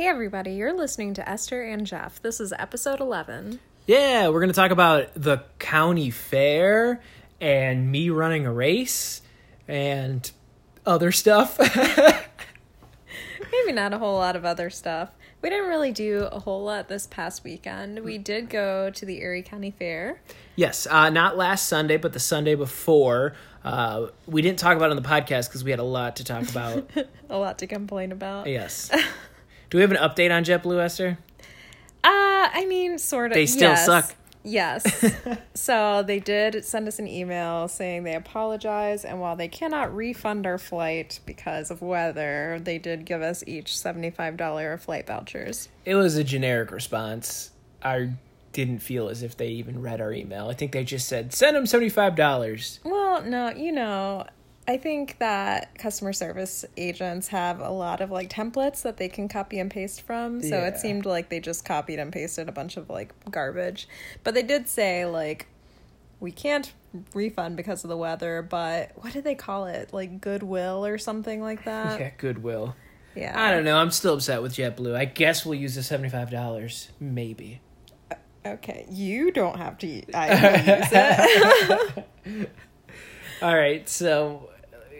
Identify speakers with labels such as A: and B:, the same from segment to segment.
A: Hey, everybody, you're listening to Esther and Jeff. This is episode 11.
B: Yeah, we're going to talk about the county fair and me running a race and other stuff.
A: Maybe not a whole lot of other stuff. We didn't really do a whole lot this past weekend. We did go to the Erie County Fair.
B: yes, uh, not last Sunday, but the Sunday before. Uh, we didn't talk about it on the podcast because we had a lot to talk about.
A: A lot to complain about.
B: yes. Do we have an update on JetBlue, Esther?
A: Uh, I mean, sort of.
B: They still
A: yes.
B: suck.
A: Yes. so they did send us an email saying they apologize, and while they cannot refund our flight because of weather, they did give us each $75 flight vouchers.
B: It was a generic response. I didn't feel as if they even read our email. I think they just said, send them $75.
A: Well, no, you know, I think that customer service agents have a lot of like templates that they can copy and paste from. So
B: Yeah.
A: it seemed like they just copied and pasted a bunch of like garbage. But they did say like we can't refund because of the weather, but what did they call it? Like goodwill or something like that?
B: yeah, Goodwill.
A: Yeah.
B: I don't know. I'm still upset with JetBlue. I guess we'll use the $75. Maybe.
A: Okay, you don't have to. I use it.
B: All right, so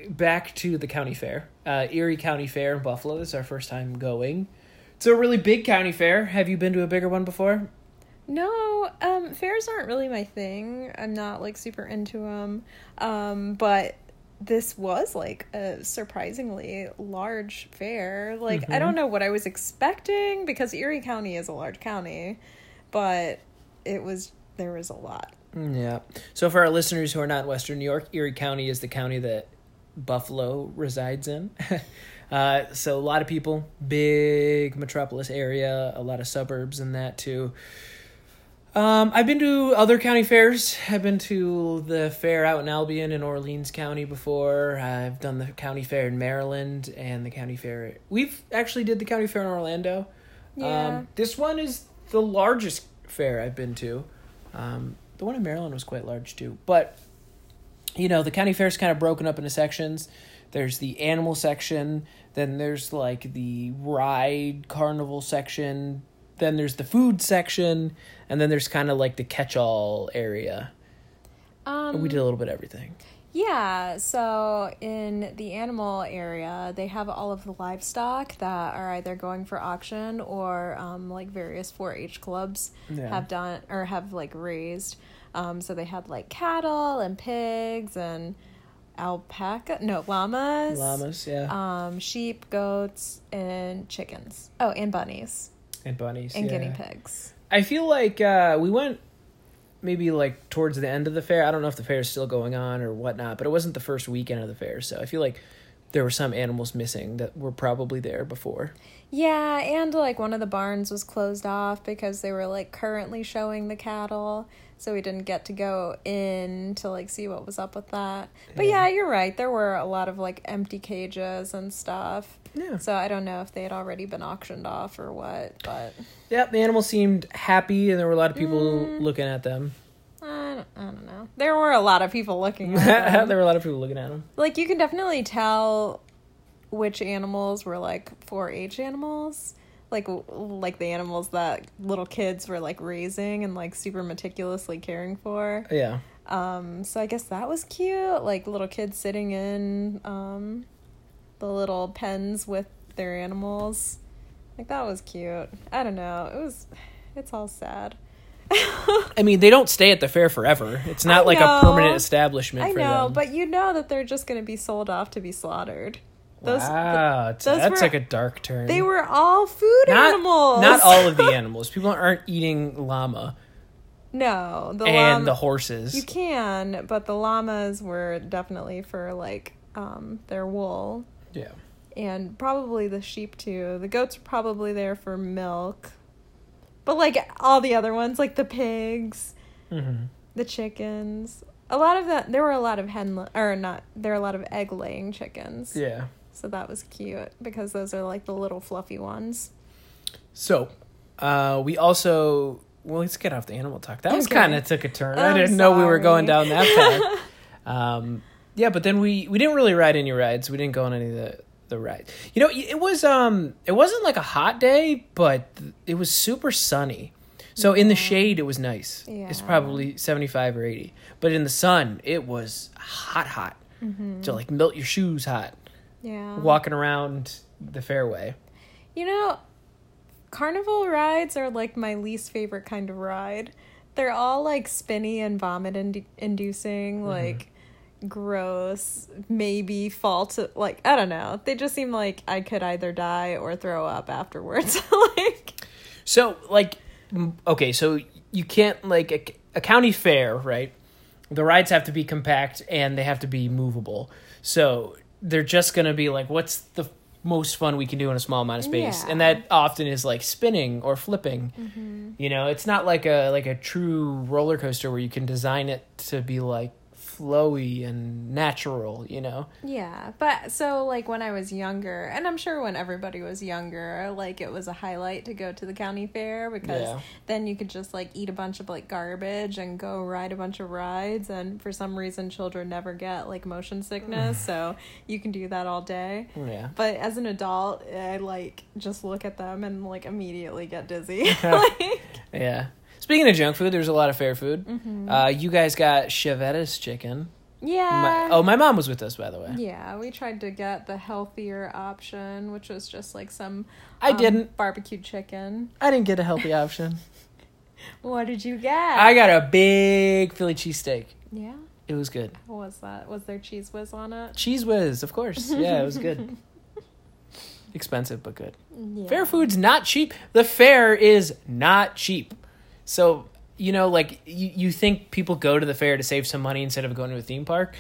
B: back to the county fair. Uh, Erie County Fair in Buffalo. This is our first time going. It's a really big county fair. Have you been to a bigger one before?
A: No, um, fairs aren't really my thing. I'm not like super into them. Um, but this was like a surprisingly large fair. Like I don't know what I was expecting because Erie County is a large county, but it was there was a lot.
B: Mm, Yeah. So for our listeners who are not in Western New York, Erie County is the county that Buffalo resides in. uh, so a lot of people, big metropolis area, a lot of suburbs and that too. Um, I've been to other county fairs. I've been to the fair out in Albion in Orleans County before. I've done the county fair in Maryland and the county fair. We've actually did the county fair in Orlando.
A: Yeah.
B: Um, this one is the largest fair I've been to. Um, the one in Maryland was quite large too. But you know, the county fair is kind of broken up into sections. There's the animal section, then there's like the ride carnival section, then there's the food section, and then there's kind of like the catch-all area.
A: Um,
B: we did a little bit of everything.
A: Yeah, so in the animal area, they have all of the livestock that are either going for auction or um, like various 4-H clubs
B: Yeah.
A: have done or have like raised. Um, so they had like cattle and pigs and alpaca, no llamas,
B: Llamas, yeah,
A: um, sheep, goats, and chickens. Oh, and bunnies
B: and bunnies
A: and
B: yeah.
A: guinea pigs.
B: I feel like uh, we went maybe like towards the end of the fair. I don't know if the fair is still going on or whatnot, but it wasn't the first weekend of the fair, so I feel like there were some animals missing that were probably there before.
A: Yeah, and like one of the barns was closed off because they were like currently showing the cattle, so we didn't get to go in to like see what was up with that. But yeah, you're right. There were a lot of like empty cages and stuff.
B: Yeah.
A: So I don't know if they had already been auctioned off or what, but
B: Yep, the animals seemed happy, and there were a lot of people mm. looking at them.
A: I don't, I don't know. There were a lot of people looking at
B: there were a lot of people looking at them.
A: like you can definitely tell which animals were like 4-H animals. Like like the animals that little kids were like raising and like super meticulously caring for.
B: Yeah.
A: Um so I guess that was cute. Like little kids sitting in um the little pens with their animals. Like that was cute. I don't know. It was it's all sad.
B: I mean, they don't stay at the fair forever. It's not
A: I
B: like
A: know.
B: a permanent establishment
A: I
B: for
A: know,
B: them.
A: but you know that they're just going to be sold off to be slaughtered. Those
B: wow, it's-
A: those
B: that's
A: were-
B: like a dark turn.
A: They were all food
B: not,
A: animals.
B: Not all of the animals. People aren't eating llama
A: No, the
B: and
A: llama.
B: the horses.
A: You can, but the llamas were definitely for like um their wool
B: yeah.
A: and probably the sheep too. The goats were probably there for milk. But like all the other ones, like the pigs,
B: hmm
A: the chickens, a lot of that there were a lot of hen or not there were a lot of egg laying chickens.
B: Yeah.
A: So that was cute because those are like the little fluffy ones.
B: So, uh, we also well, let's get off the animal talk. That was kind of took a turn. I
A: I'm
B: didn't know we were going down that path. um, yeah, but then we we didn't really ride any rides. We didn't go on any of the the ride. You know, it was um, it wasn't like a hot day, but it was super sunny. So in the shade, it was nice.
A: Yeah.
B: It's probably seventy five or eighty, but in the sun, it was hot, hot. To like melt your shoes hot,
A: Yeah.
B: walking around the fairway.
A: You know, carnival rides are like my least favorite kind of ride. They're all like spinny and vomit ind- inducing, like gross, maybe fall to Like, I don't know. They just seem like I could either die or throw up afterwards. like,
B: So, like, okay, so you can't like a, a county fair, right? The rides have to be compact and they have to be movable. So they're just gonna be like, what's the most fun we can do in a small amount of space?
A: Yeah.
B: And that often is like spinning or flipping. Mm-hmm. You know, it's not like a like a true roller coaster where you can design it to be like flowy and natural. You know,
A: yeah. But so, like, when I was younger, and I'm sure when everybody was younger, like, it was a highlight to go to the county fair because
B: Yeah.
A: then you could just, like, eat a bunch of, like, garbage and go ride a bunch of rides. And for some reason, children never get, like, motion sickness. so you can do that all day.
B: yeah.
A: But as an adult, I, like, just look at them and, like, immediately get dizzy. like,
B: Yeah. Speaking of junk food, there's a lot of fair food. Uh, you guys got Chiavetta's chicken.
A: yeah.
B: My, oh, my mom was with us, by the way.
A: Yeah, we tried to get the healthier option, which was just like some.
B: I
A: um,
B: didn't.
A: barbecued chicken.
B: I didn't get a healthy option.
A: What did you get?
B: I got a big Philly cheesesteak.
A: yeah.
B: It was good.
A: What was that? Was there cheese whiz on it?
B: Cheese whiz, of course. Yeah, it was good. Expensive, but good.
A: Yeah.
B: Fair food's not cheap. The fair is not cheap. So, you know, like, you, you think people go to the fair to save some money instead of going to a theme park?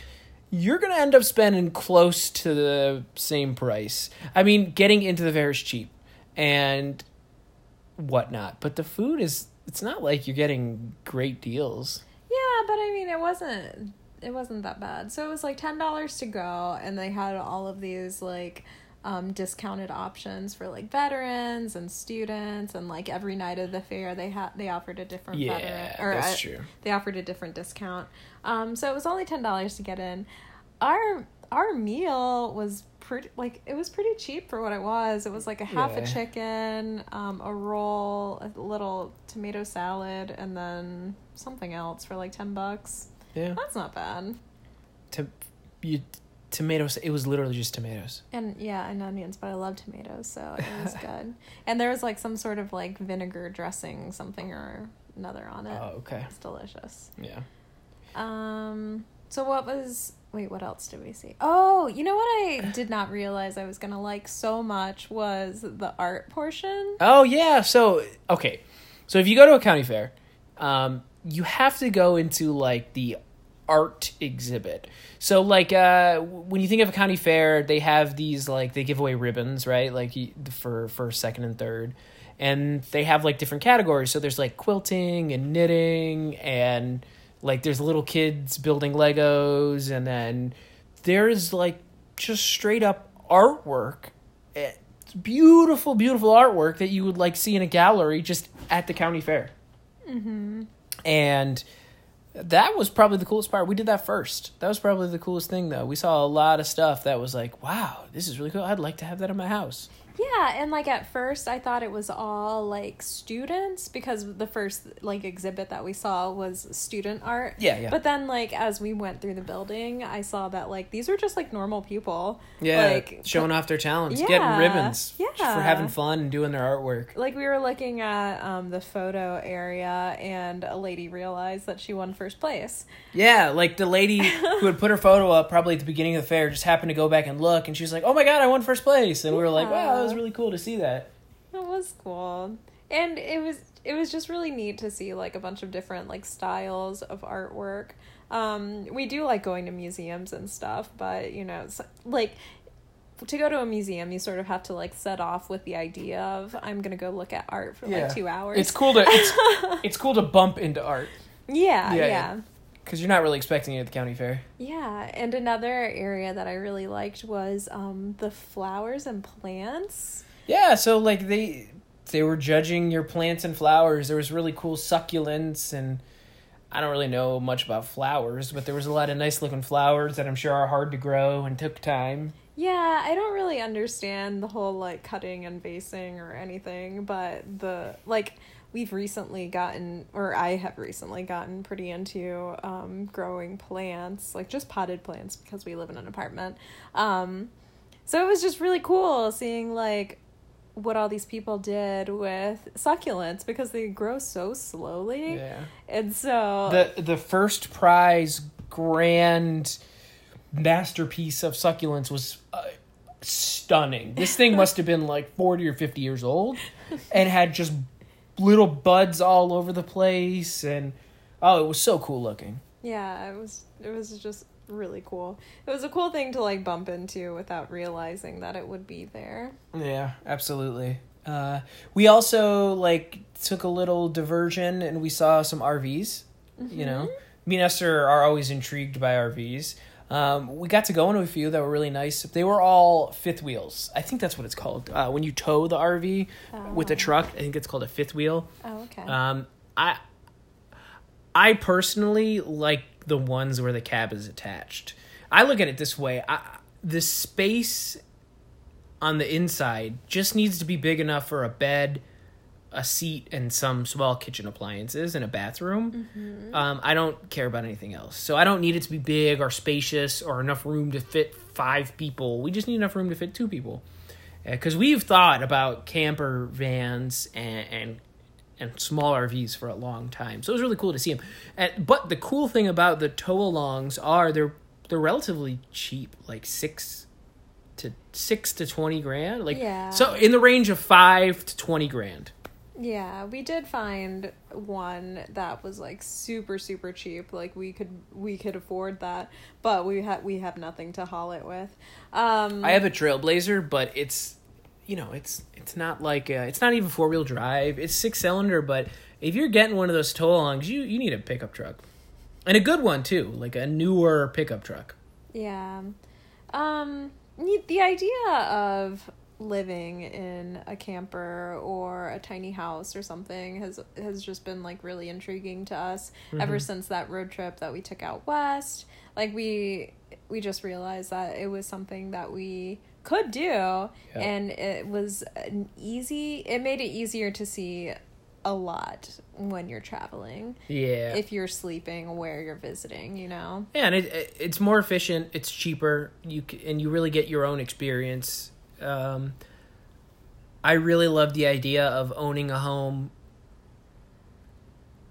B: You're going to end up spending close to the same price. I mean, getting into the fair is cheap and whatnot, but the food is, it's not like you're getting great deals.
A: Yeah, but I mean, it wasn't. It wasn't that bad. So it was like ten dollars to go, and they had all of these like um, discounted options for like veterans and students, and like every night of the fair, they had they offered a different
B: Yeah,
A: veteran or
B: that's
A: uh,
B: true.
A: they offered a different discount. Um, so it was only ten dollars to get in. Our our meal was pretty like it was pretty cheap for what it was. It was like a half a chicken, um, a roll, a little tomato salad, and then something else for like ten bucks.
B: Yeah.
A: That's not bad.
B: To, you, tomatoes, it was literally just tomatoes.
A: And yeah, and onions, but I love tomatoes, so it was good. And there was like some sort of like vinegar dressing, something or another on it.
B: Oh, okay.
A: It's delicious.
B: Yeah.
A: Um. So what was? Wait, what else did we see? Oh, you know what I did not realize I was gonna like so much was the art portion.
B: Oh yeah. So okay. So if you go to a county fair, um, you have to go into like the art exhibit. So like uh, when you think of a county fair, they have these like they give away ribbons, right? Like for for second and third, and they have like different categories. So there's like quilting and knitting and like there's little kids building Legos, and then there's like just straight up artwork it's beautiful, beautiful artwork that you would like see in a gallery just at the county fair. Mm-hmm. And that was probably the coolest part. We did that first. That was probably the coolest thing, though. We saw a lot of stuff that was like, wow, this is really cool. I'd like to have that in my house.
A: Yeah, and like at first I thought it was all like students because the first like exhibit that we saw was student art.
B: Yeah, yeah.
A: But then like as we went through the building, I saw that like these were just like normal people.
B: Yeah,
A: Like
B: showing off their talents,
A: Yeah,
B: getting ribbons
A: yeah.
B: for having fun and doing their artwork.
A: like we were looking at um, the photo area and a lady realized that she won first place.
B: Yeah, like the lady who had put her photo up probably at the beginning of the fair just happened to go back and look, and she was like, "Oh my god, I won first place!" And we were like, "Wow, that was really cool to see that."
A: That was cool. And it was it was just really neat to see like a bunch of different like styles of artwork. Um we do like going to museums and stuff, but you know, it's, like to go to a museum, you sort of have to like set off with the idea of I'm going to go look at art for
B: Yeah.
A: like 2 hours.
B: It's cool to it's, it's cool to bump into art
A: Yeah,
B: Yeah,
A: yeah.
B: Because you're not really expecting it at the county fair.
A: Yeah, and another area that I really liked was um the flowers and plants.
B: Yeah, so like they they were judging your plants and flowers. There was really cool succulents and I don't really know much about flowers, but there was a lot of nice looking flowers that I'm sure are hard to grow and took time.
A: Yeah, I don't really understand the whole like cutting and basing or anything, but the like we've recently gotten or I have recently gotten pretty into um growing plants, like just potted plants because we live in an apartment. Um so it was just really cool seeing like what all these people did with succulents because they grow so slowly.
B: Yeah.
A: And so
B: The the first prize grand masterpiece of succulents was uh, stunning. This thing must have been like 40 or 50 years old and had just little buds all over the place and oh, it was so cool looking.
A: Yeah, it was it was just really cool. It was a cool thing to like bump into without realizing that it would be there.
B: Yeah, absolutely. Uh, we also like took a little diversion and we saw some RVs. You know, me and Esther are always intrigued by RVs. Um, we got to go into a few that were really nice. They were all fifth wheels. I think that's what it's called. Uh, when you tow the RV with a truck, I think it's called a fifth wheel.
A: Oh, okay.
B: Um, I I personally like the ones where the cab is attached. I look at it this way: I, the space on the inside just needs to be big enough for a bed, a seat, and some small kitchen appliances and a bathroom. Mm-hmm. Um, I don't care about anything else. So I don't need it to be big or spacious or enough room to fit five people. We just need enough room to fit two people. Uh, because we've thought about camper vans and, and and small RVs for a long time. So it was really cool to see them. And, uh, but the cool thing about the tow alongs are they're they're relatively cheap, like six to six to twenty grand. Like
A: Yeah.
B: so in the range of five to twenty grand.
A: Yeah, we did find one that was like super super cheap. Like we could we could afford that, but we had we have nothing to haul it with. Um
B: I have a Trailblazer, but it's you know it's it's not like uh it's not even four wheel drive. It's six cylinder, but if you're getting one of those tow alongs, you you need a pickup truck, and a good one too, like a newer pickup truck.
A: Yeah. Um the idea of living in a camper or a tiny house or something has has just been like really intriguing to us ever mm-hmm. since that road trip that we took out west. Like we we just realized that it was something that we could do and it was an easy it made it easier to see a lot when you're traveling
B: Yeah,
A: if you're sleeping where you're visiting, you know.
B: Yeah, and it, it it's more efficient. It's cheaper. You c- and you really get your own experience. Um, I really love the idea of owning a home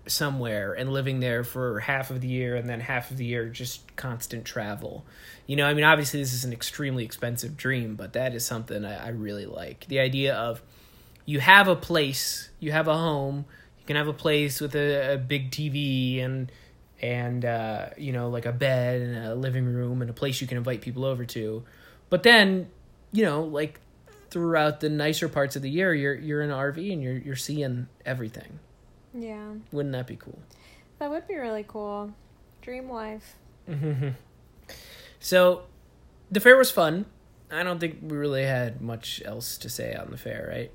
B: somewhere and living there for half of the year, and then half of the year just constant travel. You know, I mean, obviously this is an extremely expensive dream, but that is something I, I really like. The idea of you have a place, you have a home, you can have a place with a, a big TV and and uh, you know like a bed and a living room and a place you can invite people over to, but then you know like throughout the nicer parts of the year you're you're in an RV and you're you're seeing everything.
A: Yeah.
B: Wouldn't that be cool?
A: That would be really cool. Dream life. Mm-hmm.
B: So the fair was fun. I don't think we really had much else to say on the fair, right?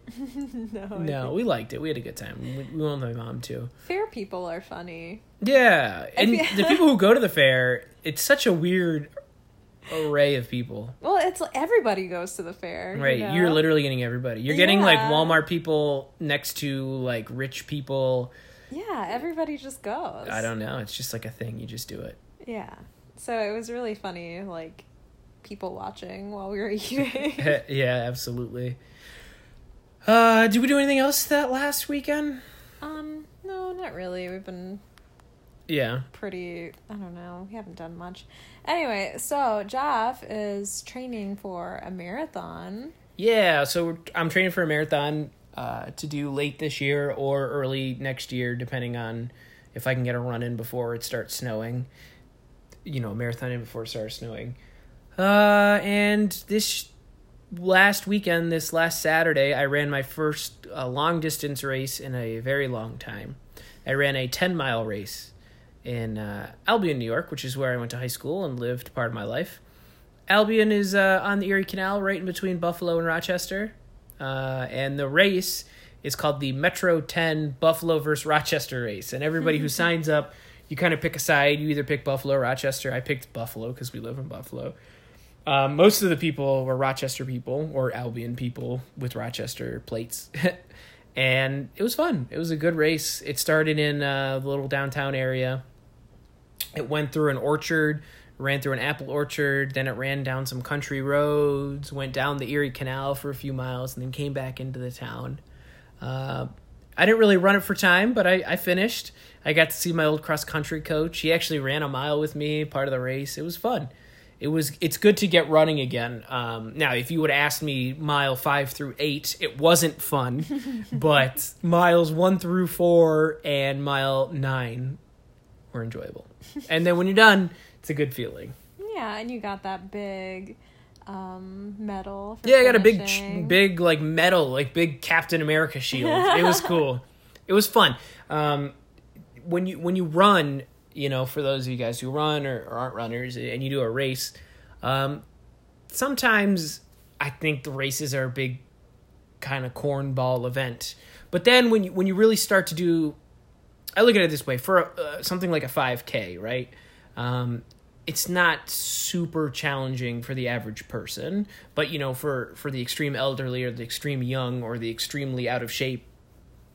A: no.
B: No, we liked it. We had a good time. We, we went with my mom too.
A: Fair people are funny.
B: Yeah, and the people who go to the fair, it's such a weird array of people.
A: Well, it's everybody goes to the fair.
B: Right,
A: You know?
B: you're literally getting everybody. You're getting like Walmart people next to like rich people.
A: Yeah, everybody just goes.
B: I don't know. It's just like a thing. You just do it.
A: Yeah. So it was really funny, like people watching while we were eating.
B: yeah, absolutely. Uh, did we do anything else that last weekend?
A: um, no, not really. We've been
B: Yeah.
A: pretty. I don't know. We haven't done much. Anyway, so Jeff is training for a marathon.
B: Yeah, so we're- I'm training for a marathon uh, to do late this year or early next year, depending on if I can get a run in before it starts snowing. You know, a marathon in before it starts snowing. Uh, and this last weekend, this last Saturday, I ran my first uh, long distance race in a very long time. I ran a 10 mile race in uh, Albion, New York, which is where I went to high school and lived part of my life. Albion is uh, on the Erie Canal, right in between Buffalo and Rochester. Uh, and the race is called the Metro 10 Buffalo versus Rochester race. And everybody who signs up, you kind of pick a side. You either pick Buffalo or Rochester. I picked Buffalo because we live in Buffalo. Um, most of the people were Rochester people or Albion people with Rochester plates. and it was fun. It was a good race. It started in the little downtown area. It went through an orchard, ran through an apple orchard, then it ran down some country roads, went down the Erie Canal for a few miles, and then came back into the town. Uh, I didn't really run it for time, but I, I finished. I got to see my old cross country coach. He actually ran a mile with me, part of the race. It was fun. It was. It's good to get running again. Um, now, if you would ask me mile five through eight, it wasn't fun, but miles one through four and mile nine were enjoyable. And then when you're done, it's a good feeling.
A: Yeah, and you got that big um medal.
B: Yeah, I got a big, big like medal, like big Captain America shield. it was cool. It was fun. Um, when you when you run, you know, for those of you guys who run or, or aren't runners, and you do a race, um, sometimes I think the races are a big kind of cornball event. But then when you when you really start to do, I look at it this way: for uh, something like a five k, right? Um, it's not super challenging for the average person, but you know, for for the extreme elderly or the extreme young or the extremely out of shape,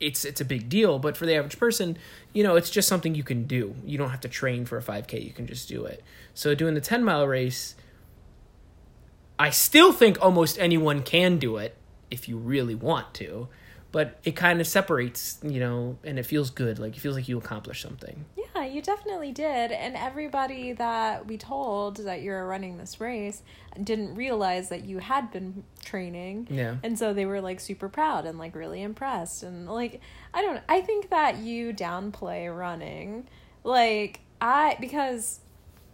B: it's it's a big deal. But for the average person, you know, it's just something you can do. You don't have to train for a five k; you can just do it. So doing the ten mile race, I still think almost anyone can do it if you really want to, but it kind of separates, you know, and it feels good. Like it feels like you accomplished something.
A: Yeah, you definitely did. And everybody that we told that you're running this race didn't realize that you had been training.
B: Yeah.
A: And so they were like super proud and like really impressed. And like, I don't I think that you downplay running. Like, I, because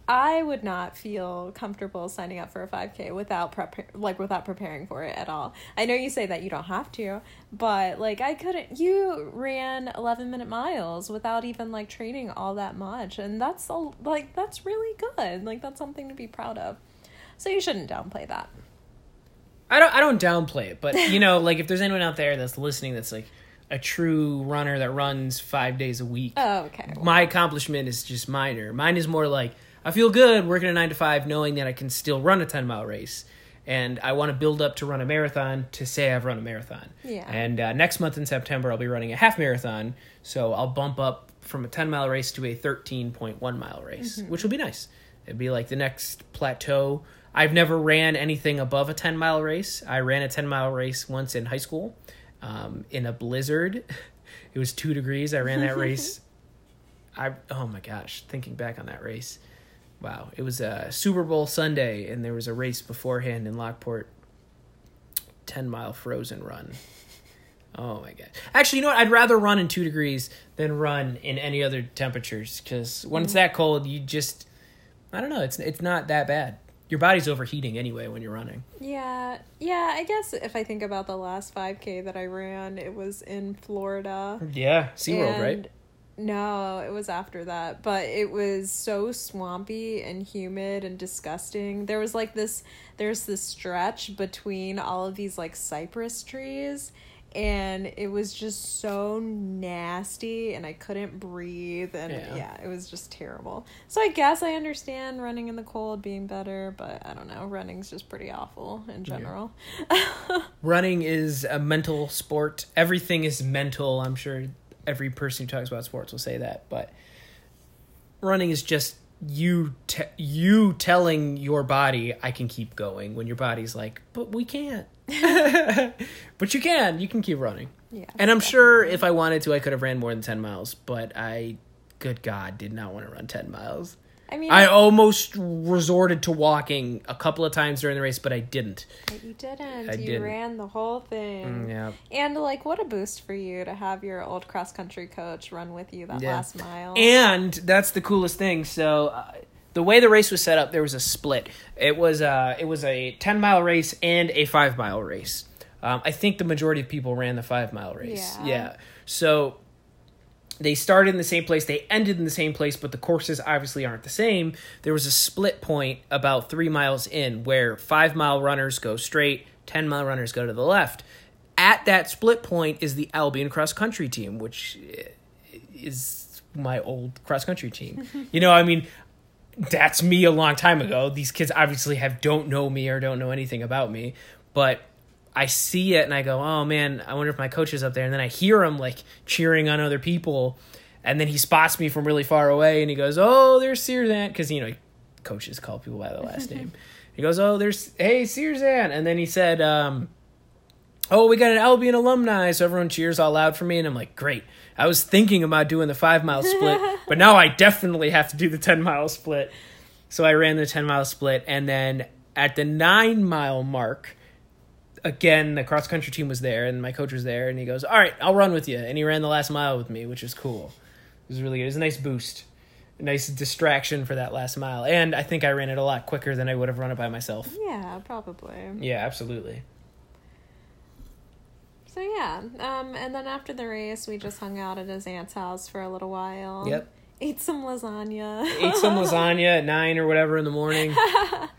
A: I would not feel comfortable signing up for a 5K without prep like without preparing for it at all. I know you say that you don't have to, but like I couldn't you ran 11 minute miles without even like training all that much and that's a, like that's really good. Like that's something to be proud of. So you shouldn't downplay that.
B: I don't I don't downplay it, but you know, like if there's anyone out there that's listening that's like a true runner that runs 5 days a week.
A: Oh, okay.
B: my accomplishment is just minor. Mine is more like I feel good working a 9 to 5 knowing that I can still run a 10 mile race. And I want to build up to run a marathon to say I've run a marathon.
A: Yeah.
B: And uh, next month in September, I'll be running a half marathon. So I'll bump up from a 10 mile race to a 13.1 mile race, which will be nice. It'd be like the next plateau. I've never ran anything above a 10 mile race. I ran a 10 mile race once in high school um, in a blizzard. It was two degrees. I ran that race. I oh my gosh, thinking back on that race, wow! It was a Super Bowl Sunday, and there was a race beforehand in Lockport. Ten mile frozen run. Oh my god! Actually, you know what? I'd rather run in two degrees than run in any other temperatures because when it's mm. that cold, you just I don't know. It's it's not that bad. Your body's overheating anyway when you're running.
A: Yeah. Yeah, I guess if I think about the last 5K that I ran, it was in Florida.
B: Yeah, SeaWorld, right?
A: No, it was after that, but it was so swampy and humid and disgusting. There was like this there's this stretch between all of these like cypress trees and it was just so nasty and I couldn't breathe and
B: Yeah.
A: yeah. it was just terrible. So I guess I understand running in the cold being better, but I don't know, running's just pretty awful in general.
B: running is a mental sport. Everything is mental. I'm sure every person who talks about sports will say that, but running is just you te- you telling your body I can keep going when your body's like, but we can't. but you can. You can keep running.
A: Yeah.
B: And I'm sure if I wanted to, I could have ran more than 10 miles, but I, good God, did not want to run 10 miles.
A: I mean,
B: I almost resorted to walking a couple of times during the race, but I didn't.
A: but you didn't.
B: I
A: you
B: didn't.
A: ran the whole thing.
B: Mm, yeah.
A: And like, what a boost for you to have your old cross country coach run with you that
B: Yeah.
A: last mile.
B: And that's the coolest thing. So uh, the way the race was set up, there was a split. It was uh, it was a ten mile race and a five mile race. Um, I think the majority of people ran the five mile race.
A: Yeah.
B: So they started in the same place, they ended in the same place, but the courses obviously aren't the same. There was a split point about three miles in where five mile runners go straight, ten mile runners go to the left. At that split point is the Albion cross country team, which eh, is my old cross country team. you know, I mean, that's me a long time ago. These kids obviously have don't know me or don't know anything about me, but I see it and I go, "Oh man, I wonder if my coach is up there." And then I hear him like cheering on other people, and then he spots me from really far away and he goes, "Oh, there's Searzan," because you know coaches call people by the last name. He goes, "Oh, there's hey Searzan," and then he said, um, "Oh, we got an Albion alumni," so everyone cheers all loud for me, and I'm like, "Great." I was thinking about doing the five mile split, but now I definitely have to do the 10 mile split. So I ran the 10 mile split. And then at the nine mile mark, again, the cross country team was there and my coach was there. And he goes, All right, I'll run with you. And he ran the last mile with me, which was cool. It was really good. It was a nice boost, a nice distraction for that last mile. And I think I ran it a lot quicker than I would have run it by myself.
A: Yeah, probably.
B: Yeah, absolutely.
A: So yeah, um, and then after the race, we just hung out at his aunt's house for a little while.
B: Yep.
A: Ate some lasagna.
B: Eat some lasagna at nine or whatever in the morning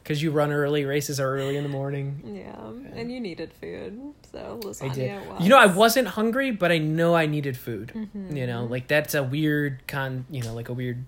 B: because you run early. Races are early in the morning.
A: Yeah, and you needed food, so lasagna
B: I did.
A: was.
B: You know, I wasn't hungry, but I know I needed food.
A: Mm-hmm.
B: You know, like that's a weird con. You know, like a weird.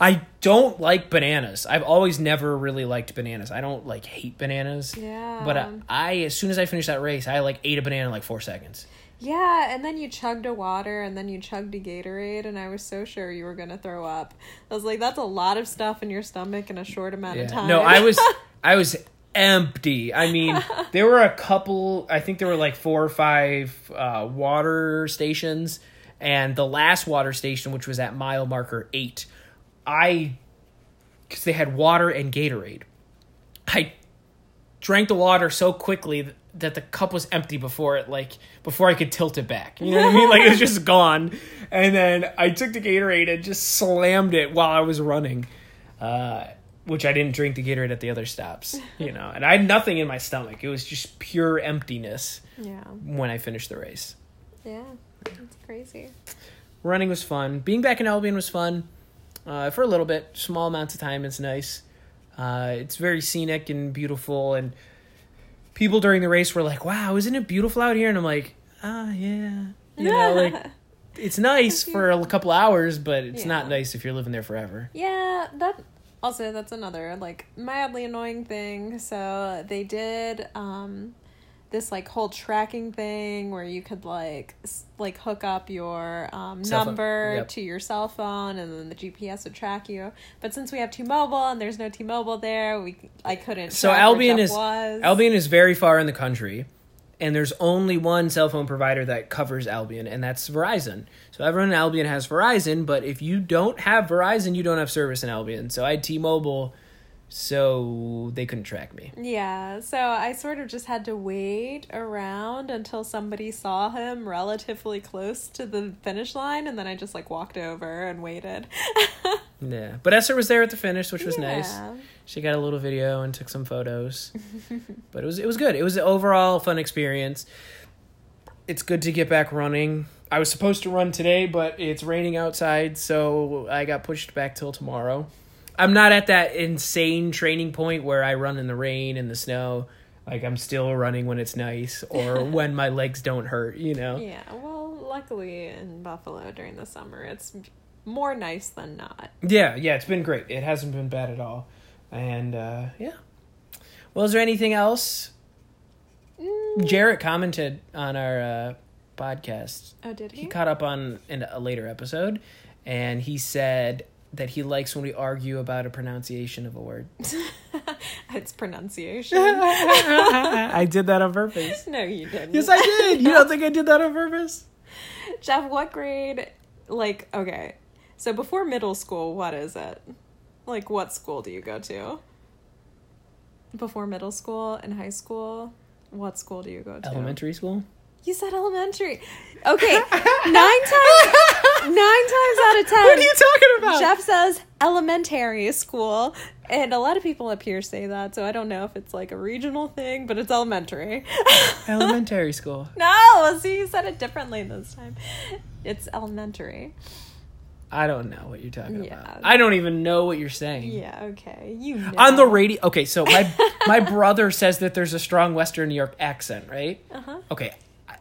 B: I don't like bananas. I've always never really liked bananas. I don't like hate bananas.
A: Yeah.
B: But I, I, as soon as I finished that race, I like ate a banana in like four seconds.
A: Yeah, and then you chugged a water, and then you chugged a Gatorade, and I was so sure you were gonna throw up. I was like, "That's a lot of stuff in your stomach in a short amount of time."
B: No, I was, I was empty. I mean, there were a couple. I think there were like four or five uh, water stations, and the last water station, which was at mile marker eight, I, because they had water and Gatorade, I drank the water so quickly that the cup was empty before it like before I could tilt it back. You know what I mean? Like it was just gone. And then I took the Gatorade and just slammed it while I was running. Uh which I didn't drink the Gatorade at the other stops, you know. And I had nothing in my stomach. It was just pure emptiness
A: yeah,
B: when I finished the race.
A: yeah, it's crazy.
B: Running was fun. Being back in Albion was fun. Uh, for a little bit, small amounts of time. It's nice. Uh, it's very scenic and beautiful, and people during the race were like, "Wow, isn't it beautiful out here?" And I'm like, "Ah, yeah." You know, like it's nice for a couple hours, but it's not nice if you're living there forever.
A: Yeah, that also that's another like mildly annoying thing. So they did um this like whole tracking thing where you could like s- like hook up your um, number
B: Yep.
A: to your cell phone and then the GPS would track you. But since we have T-Mobile and there's no T-Mobile there, we I couldn't.
B: So Albion is
A: was.
B: Albion is very far in the country, and there's only one cell phone provider that covers Albion, and that's Verizon. So everyone in Albion has Verizon, but if you don't have Verizon, you don't have service in Albion. So I had T-Mobile, so they couldn't track me.
A: Yeah, so I sort of just had to wait around until somebody saw him relatively close to the finish line, and then I just like walked over and waited.
B: Yeah, but Esther was there at the finish, which was nice. She got a little video and took some photos. but it was it was good. It was an overall fun experience. It's good to get back running. I was supposed to run today, but it's raining outside, so I got pushed back till tomorrow. I'm not at that insane training point where I run in the rain and the snow. Like I'm still running when it's nice or when my legs don't hurt, you know.
A: Yeah, well, luckily in Buffalo during the summer, it's more nice than not.
B: Yeah, yeah, it's been great. It hasn't been bad at all. And uh yeah. Well, is there anything else?
A: Mm.
B: Jarrett commented on our uh, podcast.
A: Oh, did
B: He
A: he?
B: caught up on in a later episode, and he said that he likes when we argue about a pronunciation of a word.
A: it's pronunciation.
B: I did that on purpose.
A: no, you didn't.
B: Yes, I did. You don't think I did that on purpose?
A: Jeff, what grade? Like, okay, so before middle school, what is it? Like, what school do you go to? Before middle school and high school, what school do you go to?
B: Elementary school.
A: You said elementary. Okay, nine times, nine times out of ten.
B: What are you talking about?
A: Jeff says elementary school, and a lot of people up here say that. So I don't know if it's like a regional thing, but it's elementary.
B: Elementary school.
A: no, see, you said it differently this time. It's elementary.
B: I don't know what you're talking
A: Yeah.
B: about. I don't even know what you're saying.
A: Yeah, okay. You know.
B: On the radio. Okay, so my my brother says that there's a strong Western New York accent, right?
A: Uh-huh.
B: Okay, I,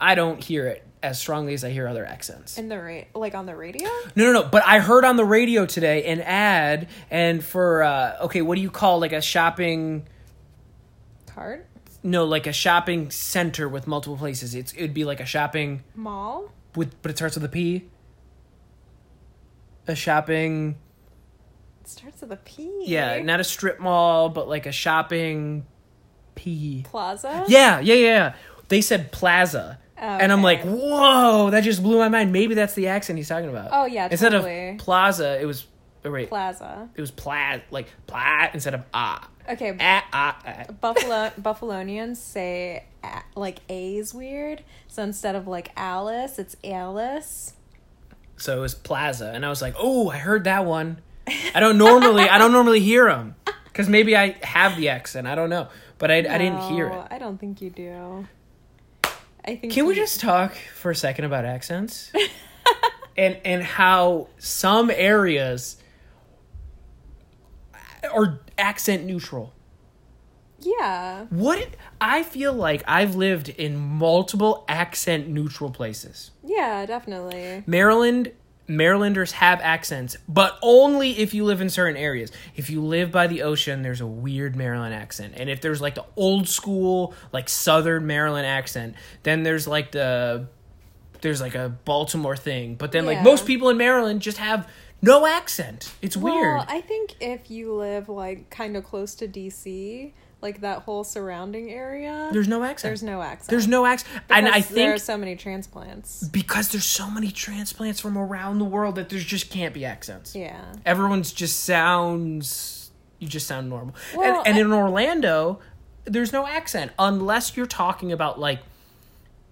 B: I don't hear it as strongly as I hear other accents.
A: In the ra- like on the radio?
B: No, no, no. But I heard on the radio today an ad, and for uh, okay, what do you call like a shopping?
A: Cart?
B: No, like a shopping center with multiple places. It's it'd be like a shopping
A: Mall?
B: with, but it starts with a P. A shopping,
A: It starts with a P.
B: yeah, not a strip mall, but like a shopping P.
A: Plaza?
B: Yeah, yeah, yeah. They said plaza. And I'm like, whoa, that just blew my mind. Maybe that's the accent he's talking about.
A: Oh, yeah,
B: Instead
A: totally.
B: of plaza, it was oh, wait,
A: Plaza.
B: it was pla like pla instead of ah.
A: Okay.
B: Ah, ah, ah.
A: Buffalo Buffalonians say like A is weird, so instead of like Alice, it's Alice.
B: So it was plaza, and I was like, oh, I heard that one. I don't normally, I don't normally hear them because maybe I have the accent. I don't know, but I, I didn't hear
A: No,
B: it.
A: I don't think you do. I think.
B: Can we just talk for a second about accents? and and how some areas are accent neutral.
A: Yeah.
B: What I feel like I've lived in multiple accent neutral places.
A: Yeah, definitely.
B: Maryland Marylanders have accents, but only if you live in certain areas. If you live by the ocean, there's a weird Maryland accent. And if there's like the old school, like southern Maryland accent, then there's like the there's like a Baltimore thing. But then like most people in Maryland just have no accent. It's weird.
A: Well, I think if you live like kind of close to DC, like that whole surrounding area,
B: there's no accent.
A: there's no accent.
B: There's no accent. And I
A: think there are so many transplants.
B: because there's so many transplants from around the world that there's just can't be accents.
A: Yeah.
B: everyone's just sounds you just sound normal
A: Well,
B: and, and
A: I-
B: in orlando there's no accent unless you're talking about like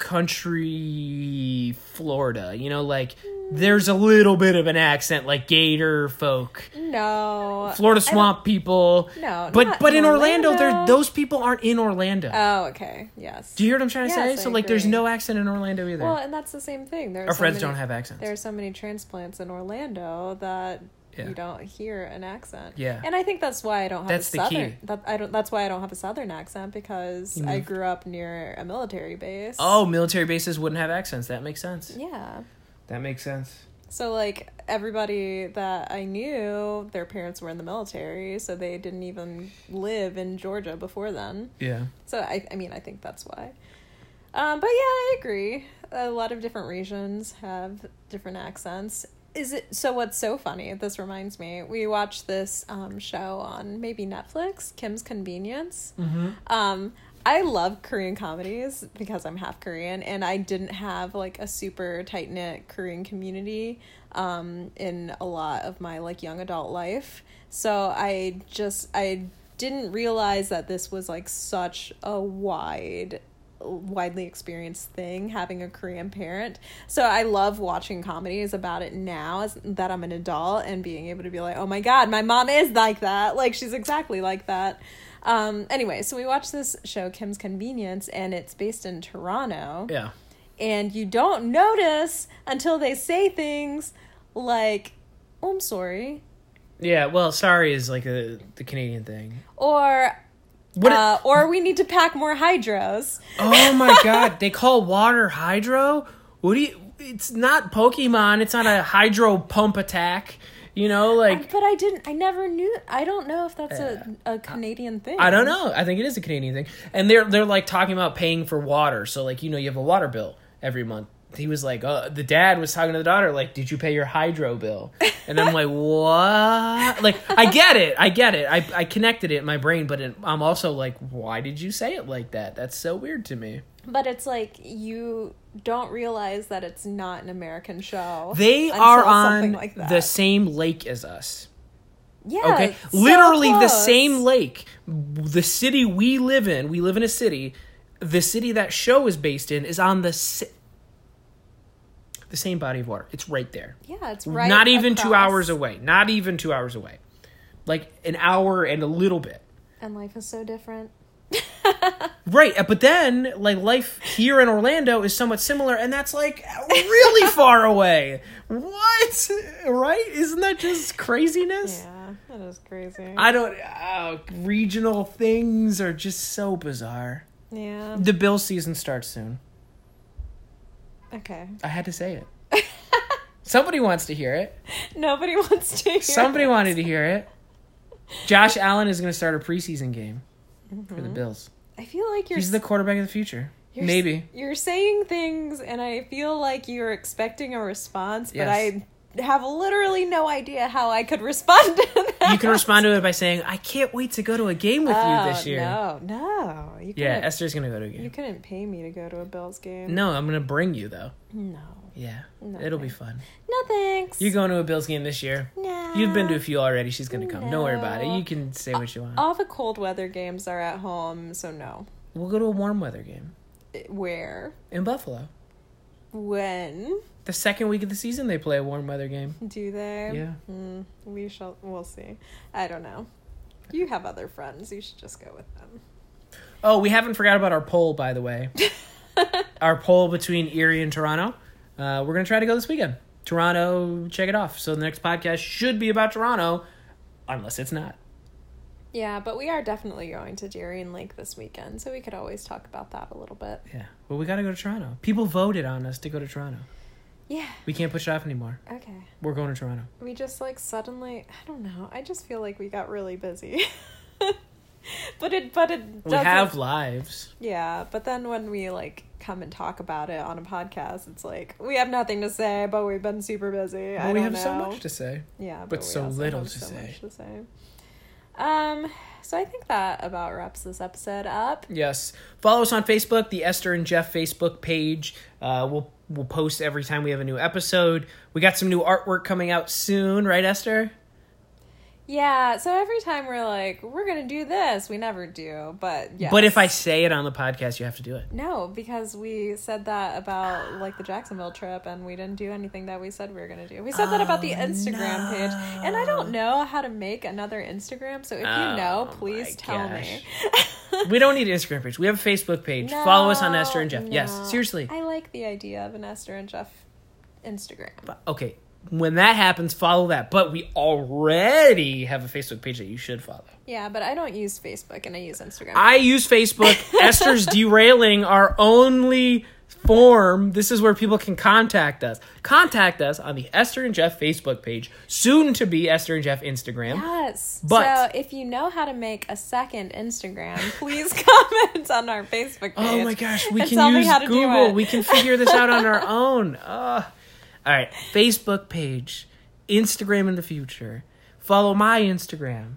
B: country florida you know like there's a little bit of an accent like gator folk
A: No.
B: florida swamp people
A: No,
B: but but in orlando, there
A: Orlando.
B: those people aren't in orlando
A: Oh, okay. Yes.
B: do you hear what i'm trying to
A: Yes,
B: say
A: I
B: so like there's
A: agree.
B: no accent in orlando either
A: Well, and that's the same thing. There are
B: our
A: so
B: friends
A: many-
B: don't have accents
A: There are so many transplants in Orlando that
B: Yeah.
A: you don't hear an accent.
B: Yeah.
A: And I think that's why I don't have
B: That's
A: a
B: the key.
A: southern. That I don't. That's why I don't have a southern accent because
B: You
A: I grew up near a military base.
B: oh military bases wouldn't have accents that makes sense
A: Yeah.
B: that makes sense
A: So like everybody that I knew, their parents were in the military, so they didn't even live in Georgia before then.
B: yeah
A: So I, I mean, I think that's why. Um, but yeah, I agree. A lot of different regions have different accents. Is it so? What's so funny? This reminds me. We watched this um, show on maybe Netflix, Kim's Convenience.
B: mm-hmm.
A: Um, I love Korean comedies because I'm half Korean, and I didn't have like a super tight knit Korean community um, in a lot of my like young adult life. So I just I didn't realize that this was like such a wide widely experienced thing having a korean parent. So i love watching comedies about it now as that i'm an adult and being able to be like oh my god my mom is like that. Like she's exactly like that. Um anyway so we watched this show kim's convenience and it's based in toronto.
B: Yeah.
A: And you don't notice until they say things like oh i'm sorry.
B: Yeah, well, sorry is like a, the Canadian thing.
A: or
B: What?
A: uh, or we need to pack more hydros
B: oh my god, they call water hydro? What do you? It's not Pokemon. It's not a hydro pump attack. You know, like
A: but I didn't. I never knew. I don't know if that's a, a Canadian thing.
B: I don't know. I think it is a Canadian thing, and they're they're like talking about paying for water. So like you know you have a water bill every month. He was like, uh, the dad was talking to the daughter, like, did you pay your hydro bill? And I'm like, what? Like, I get it. I get it. I, I connected it in my brain, but it, I'm also like, why did you say it like that? That's so weird to me.
A: But it's like you don't realize that it's not an American show.
B: They are on
A: like
B: the same lake as us.
A: yeah,
B: Okay,
A: so
B: literally the same lake. The city we live in, we live in a city. The city that show is based in is on the si- the same body of water. It's right there.
A: Yeah, it's right.
B: Not even two hours away. Not even two hours away. Like an hour and a little bit.
A: And life is so different.
B: Right, uh, but then like life here in Orlando is somewhat similar, and that's like really far away. What? Right? Isn't that just craziness?
A: Yeah, that is crazy.
B: I don't. Uh, regional things are just so bizarre.
A: yeah.
B: The bill season starts soon.
A: Okay.
B: I had to say it. Somebody wants to hear it.
A: Nobody wants to hear.
B: Somebody
A: it.
B: wanted to hear it. Josh Allen is going to start a preseason game for the mm-hmm. Bills.
A: I feel like you're.
B: He's the quarterback of the future.
A: you're s-
B: Maybe.
A: you're saying things, and I feel like you're expecting a response, but
B: Yes.
A: I have literally no idea how I could respond to that.
B: You can respond to it by saying, "I can't wait to go to a game with
A: Oh,
B: you this year."
A: No, no. You
B: Yeah, Esther's going to go to a game.
A: You couldn't pay me to go to a Bills game.
B: No, I'm going to bring you though.
A: No.
B: Yeah,
A: No
B: it'll be fun.
A: No thanks.
B: You're going to a Bills game this year?
A: No.
B: You've been to a few already. She's going to come. Don't worry about it. You can say what you want.
A: All the cold weather games are at home, so no.
B: We'll go to a warm weather game
A: Where?
B: in Buffalo.
A: When?
B: The second week of the season, they play a warm weather game.
A: Do they?
B: Yeah.
A: Mm, we shall. We'll see. I don't know. You have other friends. You should just go with them.
B: Oh, we haven't forgot about our poll, by the way. our poll between Erie and Toronto. Uh, we're going to try to go this weekend. Toronto, check it off. So the next podcast should be about Toronto, unless it's not.
A: Yeah, but we are definitely going to Darien Lake this weekend, so we could always talk about that a little bit.
B: Yeah. Well, we got to go to Toronto. People voted on us to go to Toronto.
A: Yeah.
B: We can't push it off anymore.
A: Okay.
B: We're going to Toronto.
A: We just like suddenly. I don't know. I just feel like we got really busy. but it. But it.
B: We
A: doesn't-
B: have lives.
A: Yeah, but then when we like come and talk about it on a podcast, it's like we have nothing to say, but we've been super busy.
B: Well, we have so much to say.
A: Yeah,
B: but
A: we
B: so little
A: have
B: to
A: so
B: say.
A: much to say. Um, so I think that about wraps this episode up.
B: Yes. Follow us on Facebook, the Esther and Jeff Facebook page. Uh, we'll we'll post every time we have a new episode. We got some new artwork coming out soon, right, Esther?
A: Yeah, so every time we're like, we're gonna do this, we never do. But yeah.
B: But if I say it on the podcast, you have to do it.
A: no, because we said that about like the Jacksonville trip, and we didn't do anything that we said we were gonna do. We said that about the
B: Oh,
A: Instagram page, and I don't know how to make another Instagram. So if
B: Oh,
A: you know, please tell me.
B: We don't need an Instagram page. We have a Facebook page. Follow us on Esther and Jeff. Yes, seriously.
A: I like the idea of an Esther and Jeff Instagram.
B: Okay, when that happens, follow that. But we already have a Facebook page that you should follow.
A: Yeah, but I don't use Facebook and I use Instagram.
B: I use Facebook. Esther's derailing our only form. This is where people can contact us. Contact us on the Esther and Jeff Facebook page, soon to be Esther and Jeff Instagram.
A: Yes.
B: But-
A: so if you know how to make a second Instagram, please comment on our Facebook page.
B: Oh my gosh, we can use
A: how to do
B: Google. We can figure this out on our own. Uh, all right, Facebook page, Instagram in the future. Follow my Instagram.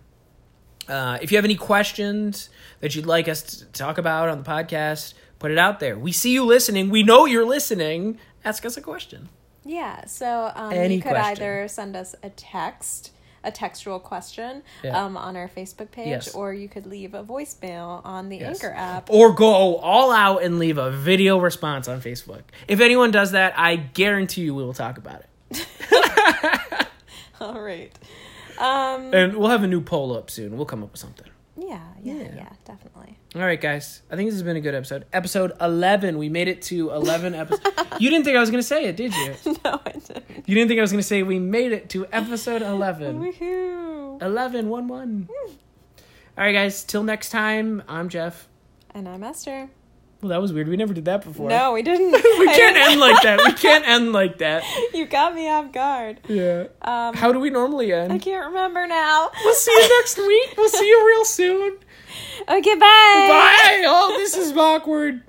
B: Uh, if you have any questions that you'd like us to talk about on the podcast, put it out there. We see you listening. We know you're listening. Ask us a question.
A: Yeah. So um, you could
B: question.
A: either send us a text, a textual question,
B: Yeah.
A: um, on our Facebook page,
B: Yes.
A: or you could leave a voicemail on the
B: Yes.
A: Anchor app.
B: Or go all out and leave a video response on Facebook. If anyone does that, I guarantee you we will talk about it.
A: All right. Um,
B: And we'll have a new poll up soon. We'll come up with something.
A: Yeah, yeah,
B: Yeah.
A: yeah, definitely.
B: All right, guys. I think this has been a good episode. Episode 11. We made it to 11 episodes. you didn't think I was going to say it, did you?
A: no, I didn't.
B: You didn't think I was going to say we made it to episode 11.
A: Woohoo!
B: 11, 1 1. Hmm. All right, guys. Till next time, I'm Jeff.
A: And I'm Esther.
B: Well, that was weird. We never did that before.
A: No, we didn't.
B: We can't end like that. We can't end like that.
A: You got me off guard.
B: Yeah.
A: Um,
B: How do we normally end?
A: I can't remember now.
B: We'll see you next week. We'll see you real soon.
A: Okay, bye.
B: Bye. Oh, this is awkward.